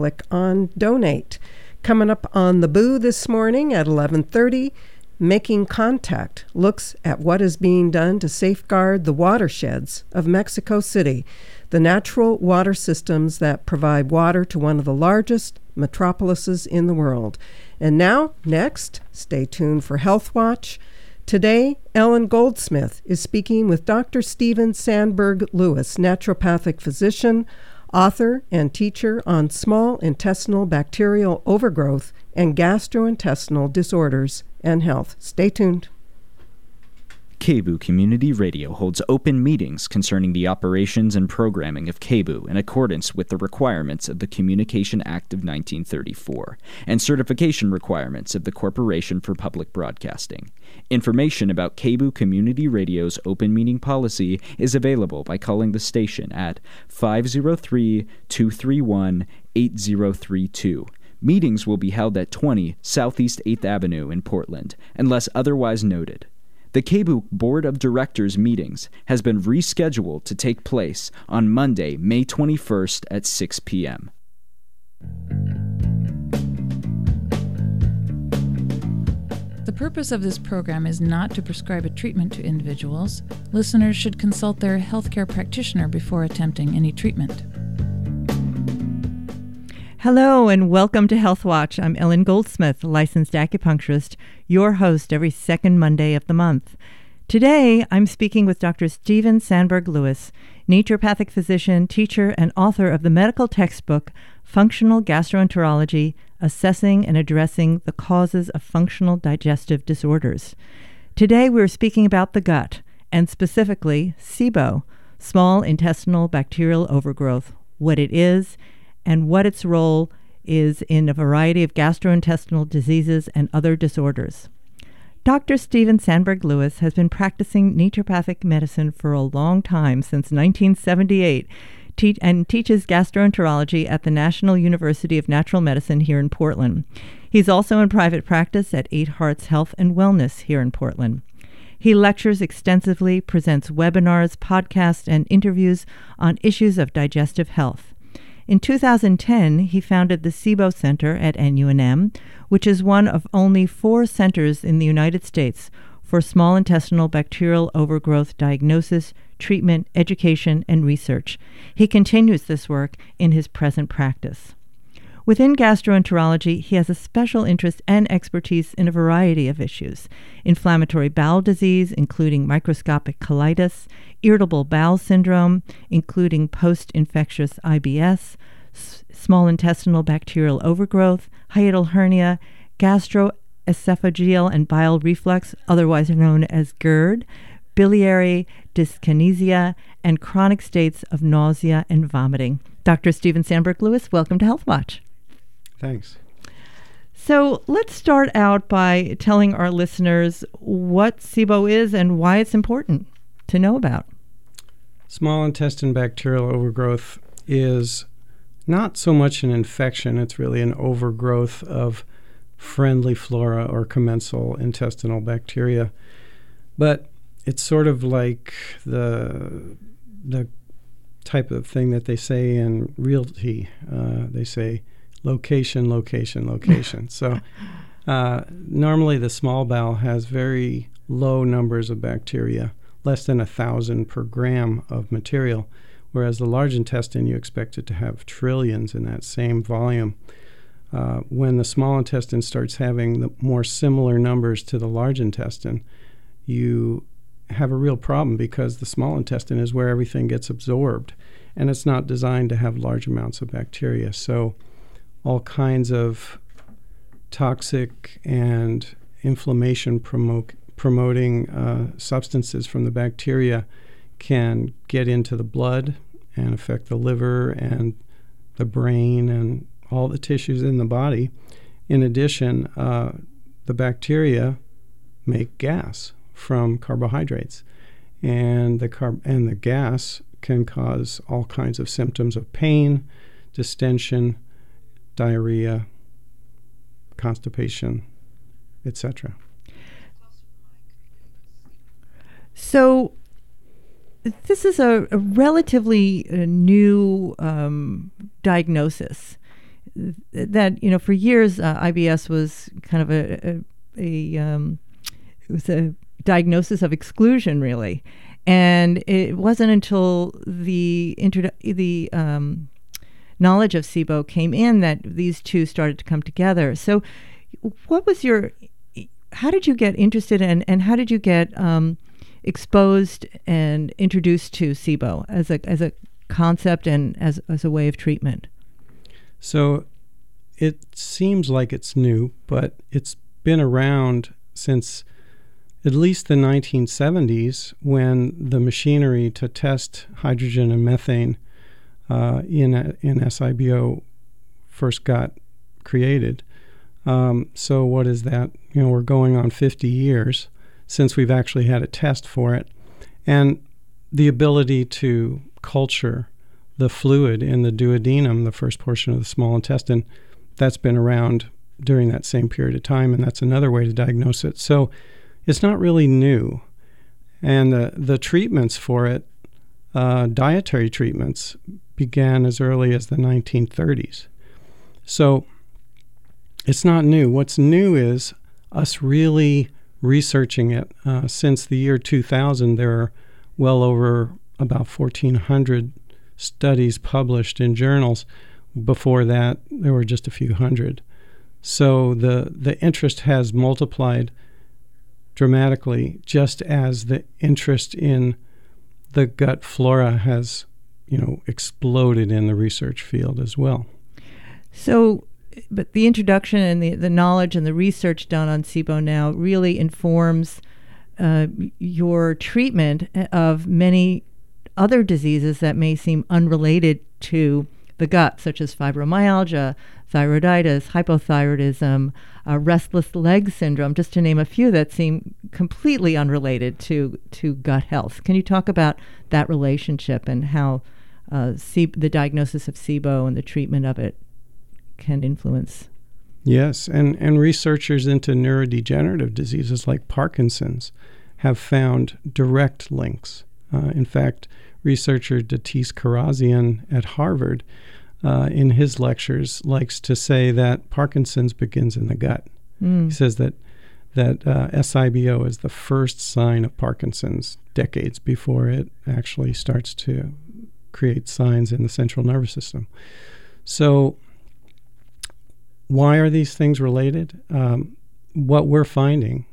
click on donate. Coming up on the Boo this morning at 11:30, Making Contact looks at what is being done to safeguard the watersheds of Mexico City, the natural water systems that provide water to one of the largest metropolises in the world. And now, next, stay tuned for Health Watch. Today, Ellen Goldsmith is speaking with Dr. Steven Sandberg Lewis, naturopathic physician, author, and teacher on small intestinal bacterial overgrowth and gastrointestinal disorders and health. Stay tuned. KBOO Community Radio holds open meetings concerning the operations and programming of KBOO in accordance with the requirements of the Communication Act of 1934 and certification requirements of the Corporation for Public Broadcasting. Information about KBOO Community Radio's open meeting policy is available by calling the station at 503 231 8032. Meetings will be held at 20 Southeast 8th Avenue in Portland, unless otherwise noted. The KBOO Board of Directors meetings has been rescheduled to take place on Monday, May 21st at 6 p.m. The purpose of this program is not to prescribe a treatment to individuals. Listeners should consult their healthcare practitioner before attempting any treatment. Hello and welcome to Health Watch. I'm Ellen Goldsmith, licensed acupuncturist, your host every second Monday of the month. Today, I'm speaking with Dr. Steven Sandberg Lewis, naturopathic physician, teacher, and author of the medical textbook Functional Gastroenterology Assessing and Addressing the Causes of Functional Digestive Disorders. Today, we're speaking about the gut, and specifically SIBO, small intestinal bacterial overgrowth, what it is, and what its role is in a variety of gastrointestinal diseases and other disorders. Dr. Steven Sandberg Lewis has been practicing naturopathic medicine for a long time, since 1978, te- and teaches gastroenterology at the National University of Natural Medicine here in Portland. He's also in private practice at Eight Hearts Health and Wellness here in Portland. He lectures extensively, presents webinars, podcasts, and interviews on issues of digestive health. In 2010, he founded the SIBO Center at NUNM, which is one of only four centers in the United States for small intestinal bacterial overgrowth diagnosis, treatment, education, and research. He continues this work in his present practice. Within gastroenterology, he has a special interest and expertise in a variety of issues inflammatory bowel disease, including microscopic colitis, irritable bowel syndrome, including post infectious IBS, s- small intestinal bacterial overgrowth, hiatal hernia, gastroesophageal and bile reflux, otherwise known as GERD, biliary dyskinesia, and chronic states of nausea and vomiting. Dr. Steven Sandberg Lewis, welcome to Health Watch. Thanks. So let's start out by telling our listeners what SIBO is and why it's important to know about. Small intestine bacterial overgrowth is not so much an infection, it's really an overgrowth of friendly flora or commensal intestinal bacteria. But it's sort of like the the type of thing that they say in realty. Uh, they say location, location, location. so uh, normally the small bowel has very low numbers of bacteria, less than a thousand per gram of material, whereas the large intestine you expect it to have trillions in that same volume. Uh, when the small intestine starts having the more similar numbers to the large intestine, you have a real problem because the small intestine is where everything gets absorbed and it's not designed to have large amounts of bacteria. So, all kinds of toxic and inflammation promote, promoting uh, substances from the bacteria can get into the blood and affect the liver and the brain and all the tissues in the body. In addition, uh, the bacteria make gas from carbohydrates, and the and the gas can cause all kinds of symptoms of pain, distension, diarrhea, constipation, etc. So, this is a, a relatively uh, new um, diagnosis that you know for years uh, IBS was kind of a a, a um, it was a diagnosis of exclusion really, and it wasn't until the inter- the um, knowledge of SIBO came in that these two started to come together. So, what was your how did you get interested in and how did you get um, exposed and introduced to SIBO as a as a concept and as as a way of treatment? So it seems like it's new, but it's been around since at least the 1970s when the machinery to test hydrogen and methane uh, in, in SIBO first got created. Um, so, what is that? You know, we're going on 50 years since we've actually had a test for it. And the ability to culture the fluid in the duodenum, the first portion of the small intestine, that's been around during that same period of time, and that's another way to diagnose it. So it's not really new. And the, the treatments for it, uh, dietary treatments, began as early as the 1930s. So it's not new. What's new is us really researching it. Uh, since the year 2000, there are well over about 1,400 studies published in journals. Before that, there were just a few hundred. So the, the interest has multiplied dramatically, just as the interest in the gut flora has, you know, exploded in the research field as well. So, but the introduction and the, the knowledge and the research done on SIBO now really informs uh, your treatment of many other diseases that may seem unrelated to the gut, such as fibromyalgia, thyroiditis, hypothyroidism, uh, restless leg syndrome, just to name a few that seem completely unrelated to, to gut health. Can you talk about that relationship and how uh, C- the diagnosis of SIBO and the treatment of it can influence? Yes, and, and researchers into neurodegenerative diseases like Parkinson's have found direct links. Uh, in fact, researcher Datis Kharrazian at Harvard, uh, in his lectures, likes to say that Parkinson's begins in the gut. Mm. He says that that uh, SIBO is the first sign of Parkinson's decades before it actually starts to create signs in the central nervous system. So, why are these things related? Um, what we're finding,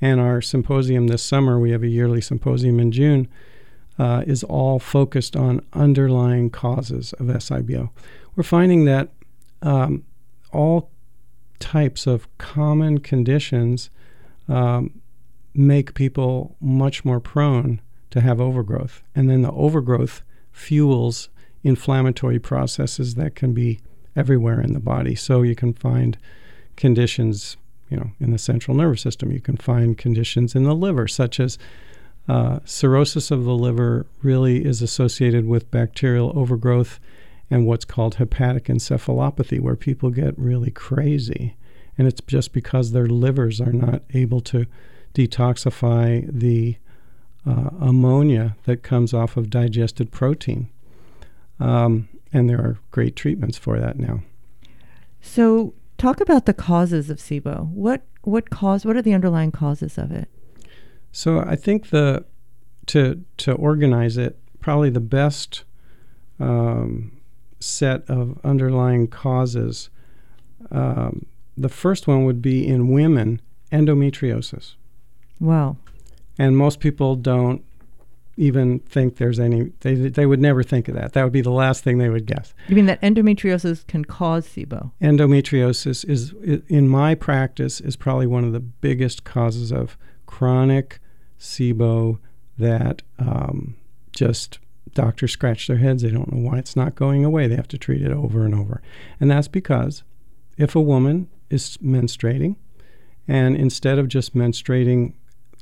and our symposium this summer, we have a yearly symposium in June uh, is all focused on underlying causes of SIBO. We're finding that um, all types of common conditions um, make people much more prone to have overgrowth. And then the overgrowth fuels inflammatory processes that can be everywhere in the body. So you can find conditions, you know, in the central nervous system. You can find conditions in the liver, such as uh, cirrhosis of the liver really is associated with bacterial overgrowth and what's called hepatic encephalopathy, where people get really crazy. And it's just because their livers are not able to detoxify the uh, ammonia that comes off of digested protein. Um, and there are great treatments for that now. So, talk about the causes of SIBO. What what cause? What are the underlying causes of it? So I think the to to organize it, probably the best um, set of underlying causes. Um, the first one would be in women endometriosis. Wow. And most people don't even think there's any they they would never think of that. That would be the last thing they would guess. You mean that endometriosis can cause SIBO? Endometriosis is in my practice is probably one of the biggest causes of chronic SIBO that um, just doctors scratch their heads. They don't know why it's not going away. They have to treat it over and over. And that's because if a woman is menstruating, and instead of just menstruating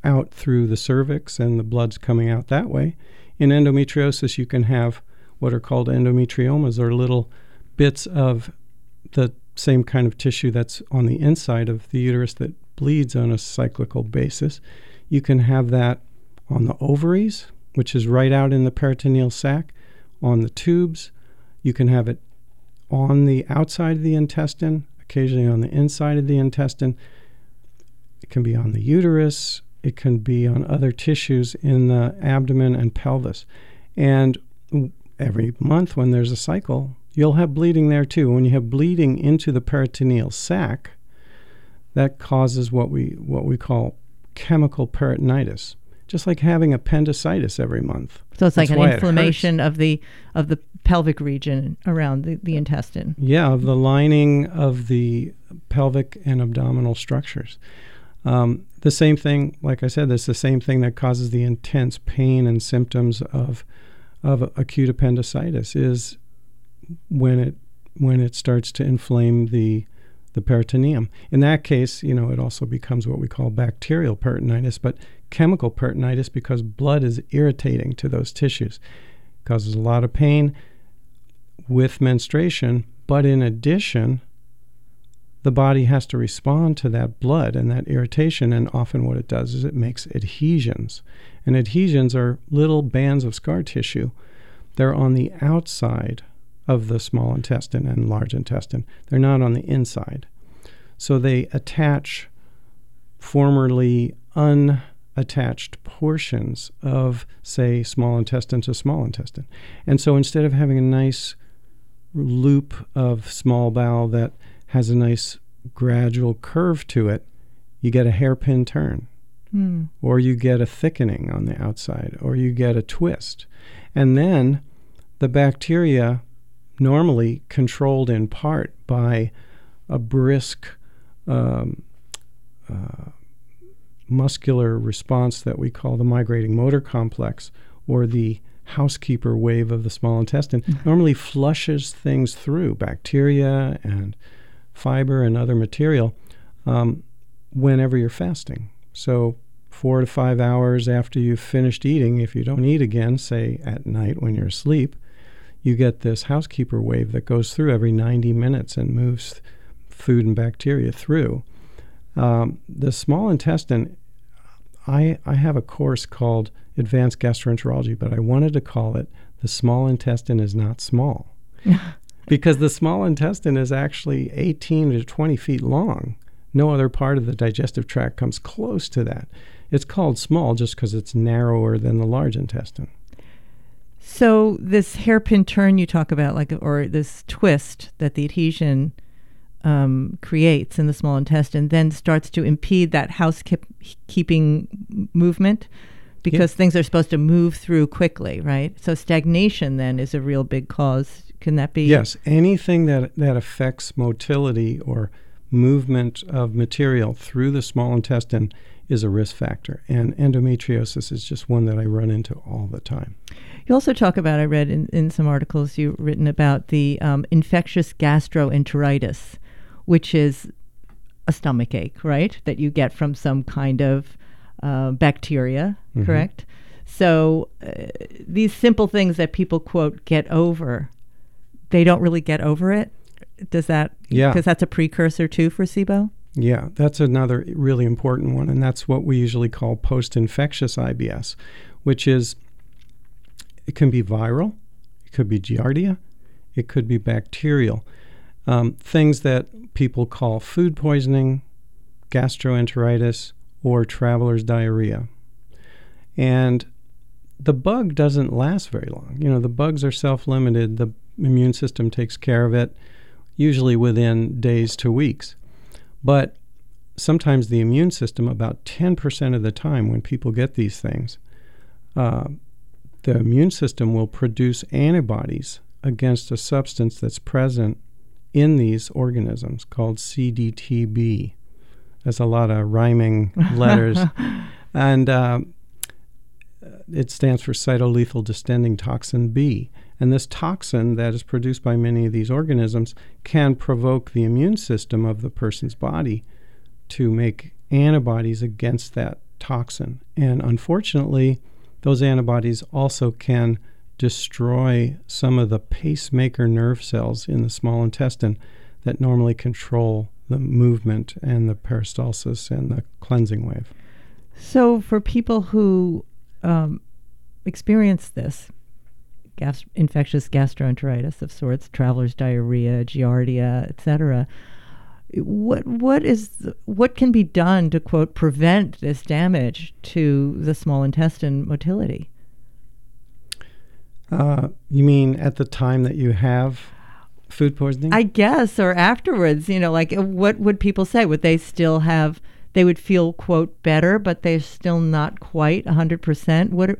out through the cervix and the blood's coming out that way, in endometriosis, you can have what are called endometriomas, or little bits of the same kind of tissue that's on the inside of the uterus that bleeds on a cyclical basis. You can have that on the ovaries, which is right out in the peritoneal sac, on the tubes. You can have it on the outside of the intestine, occasionally on the inside of the intestine. It can be on the uterus, it can be on other tissues in the abdomen and pelvis. And every month when there's a cycle, you'll have bleeding there too. When you have bleeding into the peritoneal sac, that causes what we what we call chemical peritonitis, just like having appendicitis every month. So it's like That's an inflammation of the of the pelvic region around the, the intestine. Yeah, of the lining of the pelvic and abdominal structures. Um, the same thing, like I said, it's the same thing that causes the intense pain and symptoms of of acute appendicitis is when it when it starts to inflame the the peritoneum. In that case, you know, it also becomes what we call bacterial peritonitis, but chemical peritonitis because blood is irritating to those tissues. Causes a lot of pain with menstruation, but in addition, the body has to respond to that blood and that irritation. And often, what it does is it makes adhesions. And adhesions are little bands of scar tissue. They're on the outside of the small intestine and large intestine, they're not on the inside. So they attach formerly unattached portions of, say, small intestine to small intestine. And so instead of having a nice loop of small bowel that has a nice gradual curve to it, you get a hairpin turn. Hmm. Or you get a thickening on the outside, or you get a twist. And then the bacteria, normally controlled in part by a brisk um, uh, muscular response that we call the migrating motor complex, or the housekeeper wave of the small intestine, normally flushes things through bacteria and fiber and other material um, whenever you're fasting. So, four to five hours after you've finished eating, if you don't eat again, say at night when you're asleep, you get this housekeeper wave that goes through every 90 minutes and moves food and bacteria through. Um, the small intestine, I, I have a course called Advanced Gastroenterology, but I wanted to call it The Small Intestine is Not Small. because the small intestine is actually 18 to 20 feet long. No other part of the digestive tract comes close to that. It's called small just because it's narrower than the large intestine. So this hairpin turn you talk about, like, or this twist that the adhesion um, creates in the small intestine, then starts to impede that housekeeping movement because things are supposed to move through quickly, right? So stagnation then is a real big cause. Can that be? Yes, anything that that affects motility or movement of material through the small intestine is a risk factor, and endometriosis is just one that I run into all the time. You also talk about, I read in, in some articles you've written about the um, infectious gastroenteritis, which is a stomach ache, right? That you get from some kind of uh, bacteria, Mhm. correct? So uh, these simple things that people quote get over, they don't really get over it. Does that? Yeah. Because that's a precursor too for SIBO. Yeah, that's another really important one, and that's what we usually call post infectious IBS, which is it can be viral, it could be giardia, it could be bacterial. Um, things that people call food poisoning, gastroenteritis, or traveler's diarrhea. And the bug doesn't last very long. You know, the bugs are self limited, the immune system takes care of it, usually within days to weeks. But sometimes the immune system, about 10% of the time when people get these things, uh, the immune system will produce antibodies against a substance that's present in these organisms called CDTB. There's a lot of rhyming letters. and uh, it stands for cytolethal distending toxin B. And this toxin that is produced by many of these organisms can provoke the immune system of the person's body to make antibodies against that toxin. And unfortunately, those antibodies also can destroy some of the pacemaker nerve cells in the small intestine that normally control the movement and the peristalsis and the cleansing wave. So for people who um, experience this, infectious gastroenteritis of sorts, traveler's diarrhea, giardia, etc. What what is what can be done to quote prevent this damage to the small intestine motility? Uh, you mean at the time that you have food poisoning? I guess, or afterwards, you know, like what would people say? Would they still have, they would feel, quote, better, but they're still not quite 100%? What, are,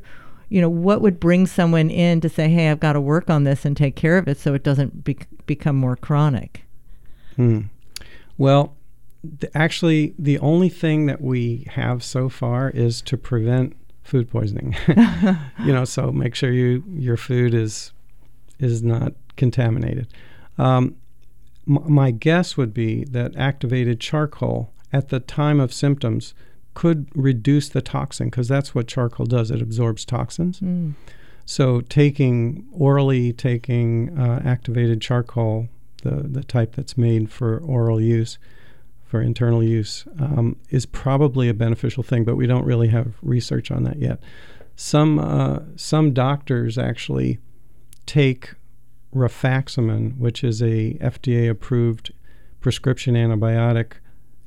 you know, what would bring someone in to say, hey, I've got to work on this and take care of it so it doesn't be- become more chronic? Hmm. Well, th- actually, the only thing that we have so far is to prevent food poisoning. you know, so make sure you your food is is not contaminated. Um, m- my guess would be that activated charcoal at the time of symptoms could reduce the toxin because that's what charcoal does. It absorbs toxins. Mm. So taking orally taking uh, activated charcoal, the the type that's made for oral use, for internal use, um, is probably a beneficial thing. But we don't really have research on that yet. Some uh, some doctors actually take rifaximin, which is a FDA approved prescription antibiotic.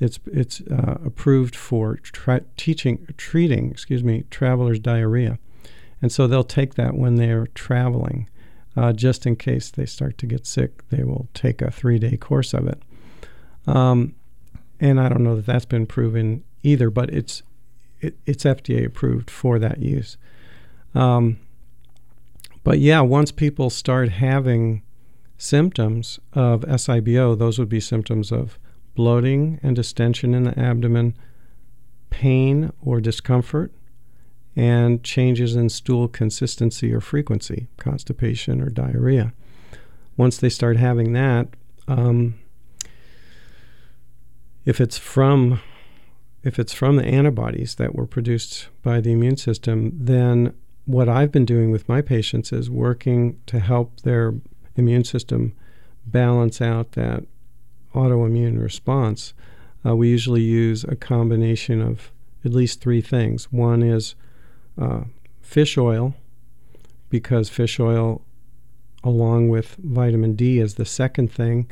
It's it's uh, approved for tra- teaching treating excuse me travelers diarrhea, and so they'll take that when they're traveling, uh, just in case they start to get sick. They will take a three day course of it, um, and I don't know that that's been proven either, but it's it, it's FDA approved for that use. Um, but yeah, once people start having symptoms of SIBO, those would be symptoms of bloating and distension in the abdomen, pain or discomfort, and changes in stool consistency or frequency, constipation or diarrhea. Once they start having that, um, if it's from if it's from the antibodies that were produced by the immune system, then what I've been doing with my patients is working to help their immune system balance out that autoimmune response. Uh, we usually use a combination of at least three things. One is uh, fish oil, because fish oil, along with vitamin D, is the second thing.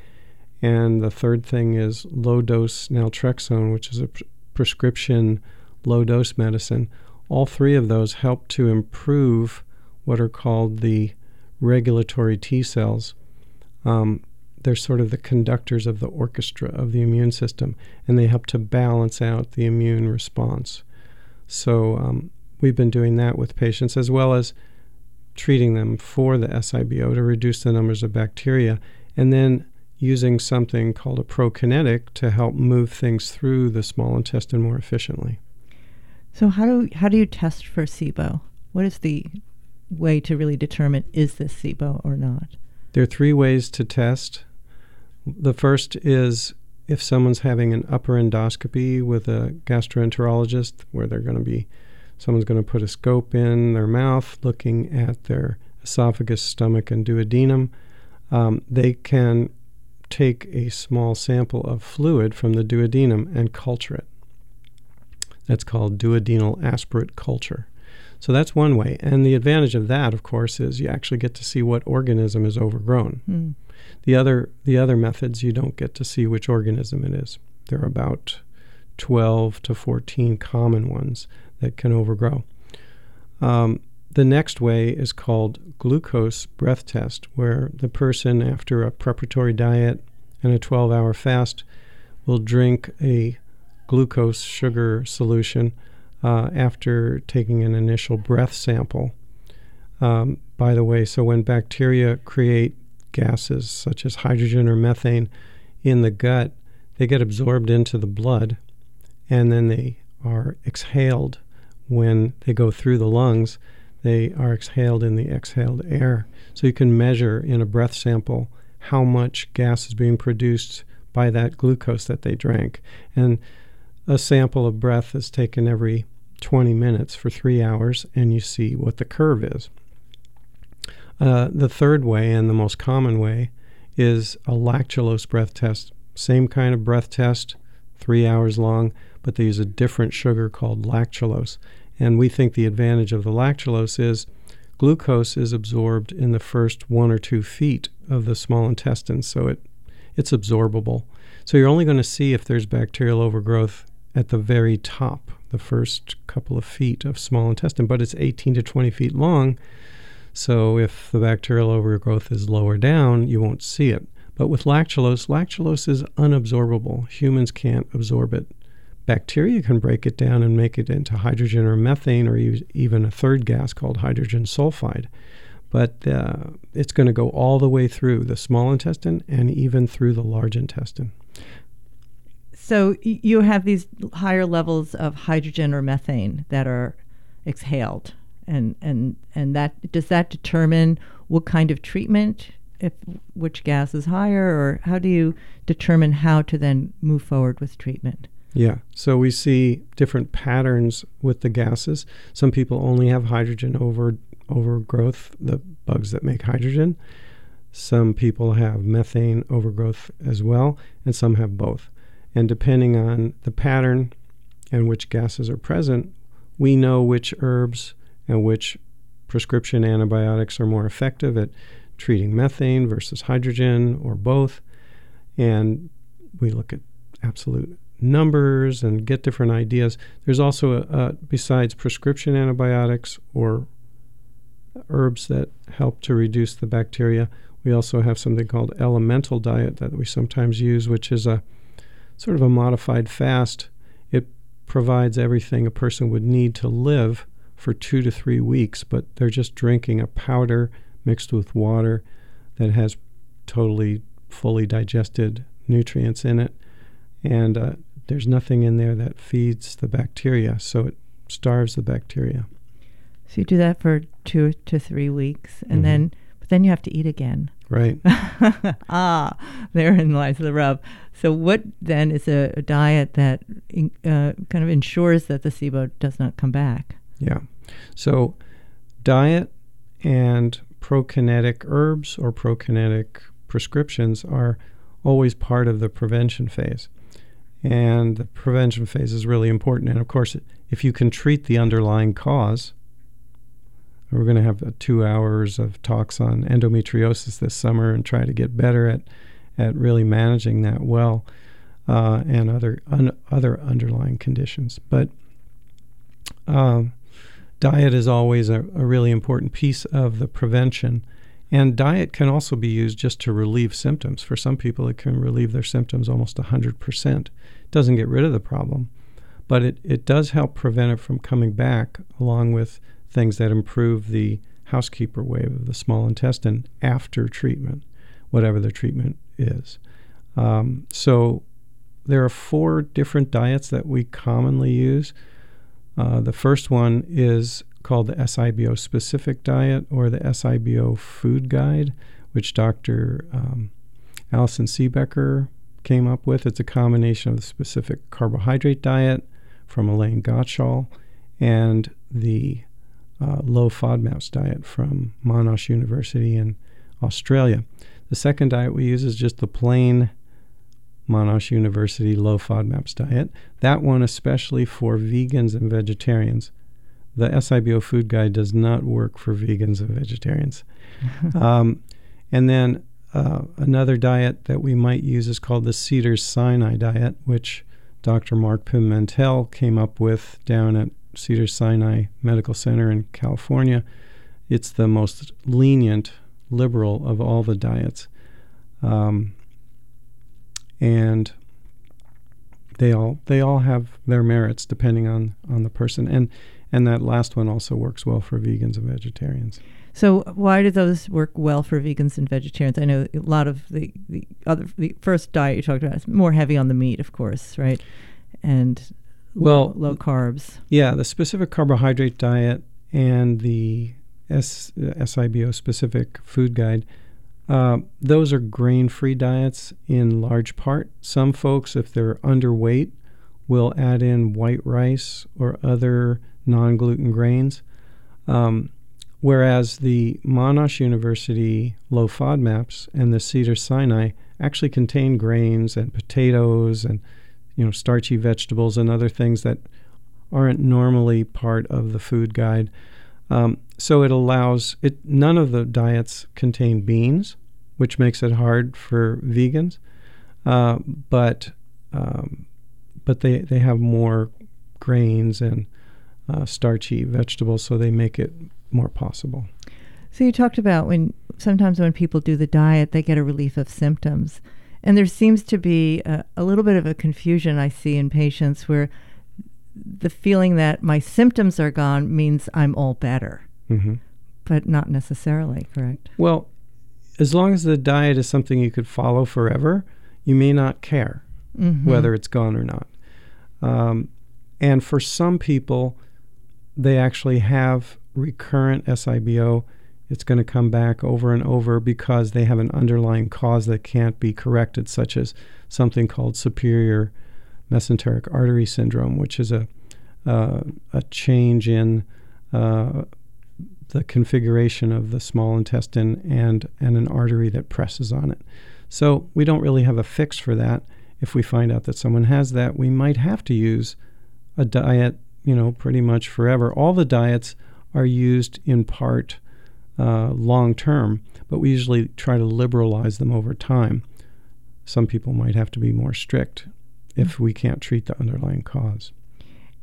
And the third thing is low dose naltrexone, which is a pr- prescription low dose medicine all three of those help to improve what are called the regulatory T cells. Um, they're sort of the conductors of the orchestra of the immune system, and they help to balance out the immune response. So um, we've been doing that with patients as well as treating them for the SIBO to reduce the numbers of bacteria, and then using something called a prokinetic to help move things through the small intestine more efficiently. So how do how do you test for SIBO? What is the way to really determine is this SIBO or not? There are three ways to test. The first is if someone's having an upper endoscopy with a gastroenterologist, where they're going to be, someone's going to put a scope in their mouth, looking at their esophagus, stomach, and duodenum. Um, they can take a small sample of fluid from the duodenum and culture it. That's called duodenal aspirate culture. So that's one way. And the advantage of that, of course, is you actually get to see what organism is overgrown. Mm. The other the other methods you don't get to see which organism it is. There are about 12 to 14 common ones that can overgrow. Um, the next way is called glucose breath test, where the person, after a preparatory diet and a 12 hour fast, will drink a glucose sugar solution uh, after taking an initial breath sample. Um, by the way, so when bacteria create gases such as hydrogen or methane in the gut, they get absorbed into the blood and then they are exhaled when they go through the lungs. They are exhaled in the exhaled air. So you can measure in a breath sample how much gas is being produced by that glucose that they drank. And a sample of breath is taken every 20 minutes for three hours, and you see what the curve is. Uh, the third way, and the most common way, is a lactulose breath test. Same kind of breath test, three hours long, but they use a different sugar called lactulose. And we think the advantage of the lactulose is glucose is absorbed in the first one or two feet of the small intestine, so it it's absorbable. So you're only going to see if there's bacterial overgrowth at the very top, the first couple of feet of small intestine, but it's 18 to 20 feet long. So if the bacterial overgrowth is lower down, you won't see it. But with lactulose, lactulose is unabsorbable. Humans can't absorb it. Bacteria can break it down and make it into hydrogen or methane or even a third gas called hydrogen sulfide. But uh, it's going to go all the way through the small intestine and even through the large intestine. So you have these higher levels of hydrogen or methane that are exhaled, and and and that does that determine what kind of treatment, if which gas is higher, or how do you determine how to then move forward with treatment? Yeah, so we see different patterns with the gases. Some people only have hydrogen over overgrowth, the bugs that make hydrogen. Some people have methane overgrowth as well, and some have both. And depending on the pattern and which gases are present, we know which herbs and which prescription antibiotics are more effective at treating methane versus hydrogen or both. And we look at absolute numbers and get different ideas. There's also, a, a, besides prescription antibiotics or herbs that help to reduce the bacteria, we also have something called elemental diet that we sometimes use, which is a sort of a modified fast. It provides everything a person would need to live for two to three weeks, but they're just drinking a powder mixed with water that has totally fully digested nutrients in it. And uh, there's nothing in there that feeds the bacteria, so it starves the bacteria. So you do that for two to three weeks, and mm-hmm. then but then you have to eat again. Right. ah, therein lies the rub. So, what then is a, a diet that uh, kind of ensures that the SIBO does not come back? Yeah. So, diet and prokinetic herbs or prokinetic prescriptions are always part of the prevention phase. And the prevention phase is really important. And of course, if you can treat the underlying cause, we're going to have uh, two hours of talks on endometriosis this summer and try to get better at, at really managing that well uh, and other un, other underlying conditions. But um, diet is always a, a really important piece of the prevention. And diet can also be used just to relieve symptoms. For some people, it can relieve their symptoms almost 100%. It doesn't get rid of the problem, but it, it does help prevent it from coming back, along with things that improve the housekeeper wave of the small intestine after treatment, whatever the treatment is. Um, so there are four different diets that we commonly use. Uh, the first one is called the SIBO specific diet or the SIBO food guide, which Dr. Um, Allison Siebecker came up with. It's a combination of the specific carbohydrate diet from Elaine Gottschall and the uh, low FODMAPs diet from Monash University in Australia. The second diet we use is just the plain Monash University low FODMAPs diet. That one, especially for vegans and vegetarians. The SIBO food guide does not work for vegans and vegetarians. um, and then uh, another diet that we might use is called the Cedars Sinai diet, which Dr. Mark Pimentel came up with down at Cedar Sinai Medical Center in California. It's the most lenient, liberal of all the diets. Um, and they all they all have their merits depending on on the person and and that last one also works well for vegans and vegetarians so why do those work well for vegans and vegetarians i know a lot of the the other the first diet you talked about is more heavy on the meat of course right and well, low, low carbs. Yeah, the specific carbohydrate diet and the S, SIBO specific food guide. Uh, those are grain free diets in large part. Some folks, if they're underweight, will add in white rice or other non gluten grains. Um, whereas the Monash University low FODMAPs and the Cedar Sinai actually contain grains and potatoes and you know, starchy vegetables and other things that aren't normally part of the food guide. Um, so it allows it. None of the diets contain beans, which makes it hard for vegans. Uh, but um, but they they have more grains and uh, starchy vegetables, so they make it more possible. So you talked about when sometimes when people do the diet, they get a relief of symptoms. And there seems to be a, a, little bit of a confusion I see in patients where the feeling that my symptoms are gone means I'm all better, mm-hmm. but not necessarily, correct? Well, as long as the diet is something you could follow forever, you may not care mm-hmm. whether it's gone or not. Um, and for some people, they actually have recurrent SIBO it's going to come back over and over because they have an underlying cause that can't be corrected, such as something called superior mesenteric artery syndrome, which is a uh, a change in uh, the configuration of the small intestine and and an artery that presses on it. So we don't really have a fix for that. If we find out that someone has that, we might have to use a diet, you know, pretty much forever. All the diets are used in part uh, long term, but we usually try to liberalize them over time. Some people might have to be more strict if we can't treat the underlying cause.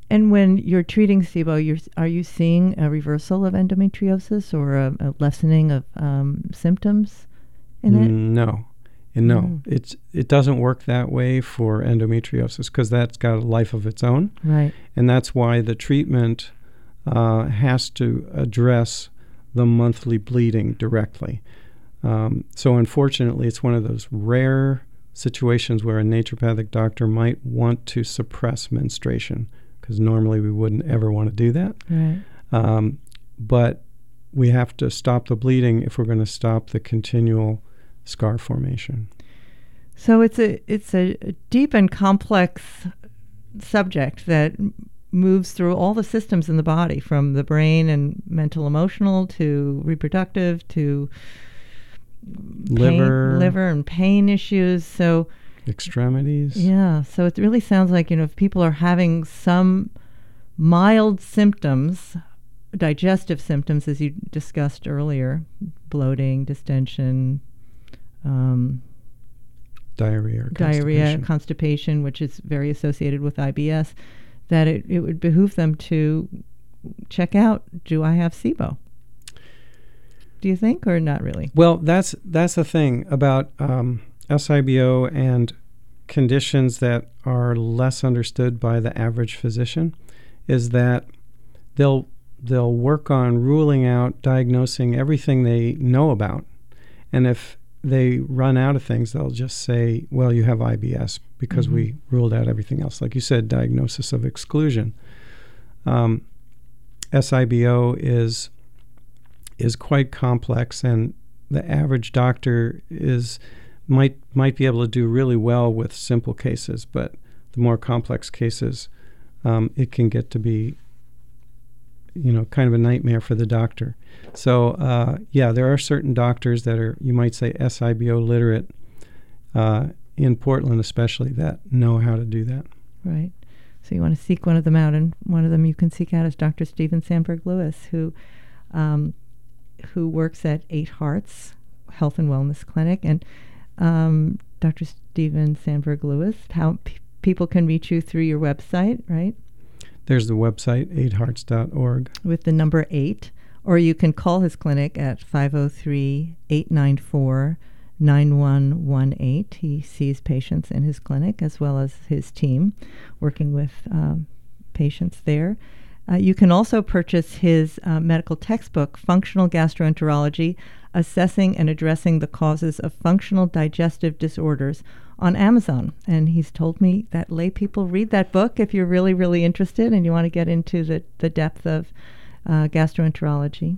And when you're treating SIBO, you're, are you seeing a reversal of endometriosis or a, a lessening of um, symptoms in it? No, and no, mm. it's it doesn't work that way for endometriosis because that's got a life of its own, right? And that's why the treatment uh, has to address the monthly bleeding directly. Um, so, unfortunately, it's one of those rare situations where a naturopathic doctor might want to suppress menstruation because normally we wouldn't ever want to do that. Right. Um, but we have to stop the bleeding if we're going to stop the continual scar formation. So it's a it's a deep and complex subject that moves through all the systems in the body from the brain and mental emotional to reproductive to liver pain, liver and pain issues so extremities yeah so it really sounds like you know if people are having some mild symptoms digestive symptoms as you discussed earlier bloating distension um, diarrhea diarrhea constipation. constipation which is very associated with IBS that it, it would behoove them to check out do I have SIBO? Do you think, or not really? Well, that's that's the thing about um, SIBO and conditions that are less understood by the average physician, is that they'll they'll work on ruling out, diagnosing everything they know about, and if they run out of things, they'll just say, "Well, you have IBS because mm-hmm. we ruled out everything else." Like you said, diagnosis of exclusion. Um, SIBO is is quite complex, and the average doctor is might might be able to do really well with simple cases, but the more complex cases, um, it can get to be you know kind of a nightmare for the doctor. So uh, yeah, there are certain doctors that are you might say SIBO literate uh, in Portland, especially that know how to do that. Right. So you want to seek one of them out, and one of them you can seek out is Dr. Steven Sandberg Lewis, who um, who works at Eight Hearts Health and Wellness Clinic, and um, Dr. Steven Sandberg Lewis. How p- people can reach you through your website, right? There's the website, eighthearts.org. With the number eight. Or you can call his clinic at 503 894 9118. He sees patients in his clinic as well as his team working with um, patients there. Uh, you can also purchase his uh, medical textbook, Functional Gastroenterology Assessing and Addressing the Causes of Functional Digestive Disorders, on Amazon. And he's told me that lay people read that book if you're really, really interested and you want to get into the, the depth of uh, gastroenterology.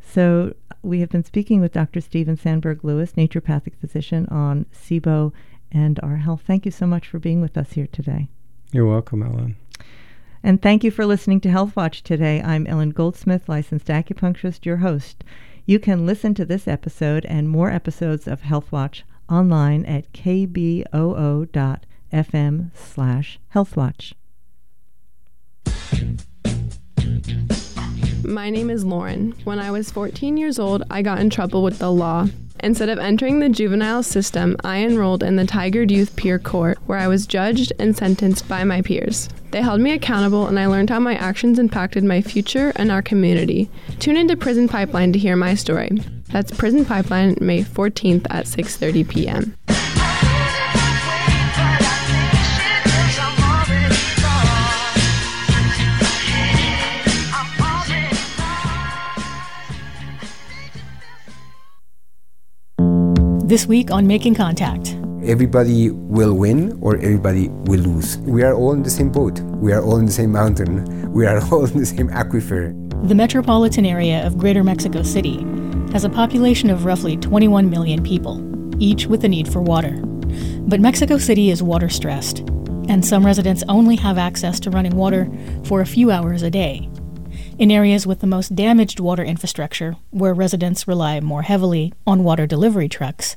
So we have been speaking with Dr. Steven Sandberg Lewis, naturopathic physician, on SIBO and our health. Thank you so much for being with us here today. You're welcome, Ellen. And thank you for listening to Health Watch today. I'm Ellen Goldsmith, licensed acupuncturist, your host. You can listen to this episode and more episodes of Health Watch online at kboo.fm slash healthwatch. My name is Lauren. When I was 14 years old, I got in trouble with the law. Instead of entering the juvenile system, I enrolled in the Tigard Youth Peer Court, where I was judged and sentenced by my peers. They held me accountable, and I learned how my actions impacted my future and our community. Tune into Prison Pipeline to hear my story. That's Prison Pipeline, May 14th at 6:30 p.m. This week on Making Contact. Everybody will win or everybody will lose. We are all in the same boat. We are all in the same mountain. We are all in the same aquifer. The metropolitan area of Greater Mexico City has a population of roughly 21 million people, each with a need for water. But Mexico City is water stressed, and some residents only have access to running water for a few hours a day. In areas with the most damaged water infrastructure, where residents rely more heavily on water delivery trucks,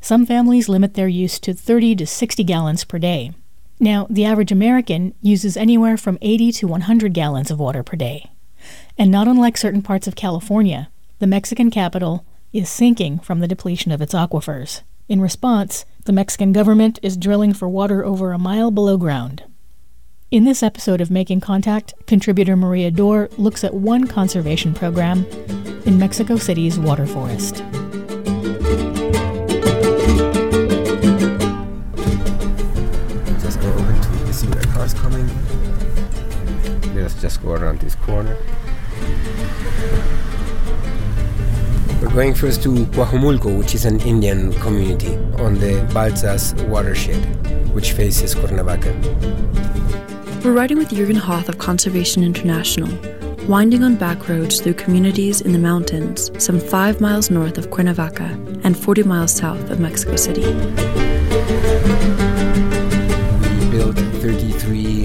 some families limit their use to 30 to 60 gallons per day. Now, the average American uses anywhere from 80 to 100 gallons of water per day. And not unlike certain parts of California, the Mexican capital is sinking from the depletion of its aquifers. In response, the Mexican government is drilling for water over a mile below ground. In this episode of Making Contact, contributor Maria Dore looks at one conservation program in Mexico City's water forest. Just go open to see where cars coming. Let's just go around this corner. We're going first to Coajomulco, which is an Indian community on the Balsas watershed, which faces Cuernavaca. We're riding with Jurgen Hoth of Conservation International, winding on back roads through communities in the mountains, some five miles north of Cuernavaca and 40 miles south of Mexico City. We built 33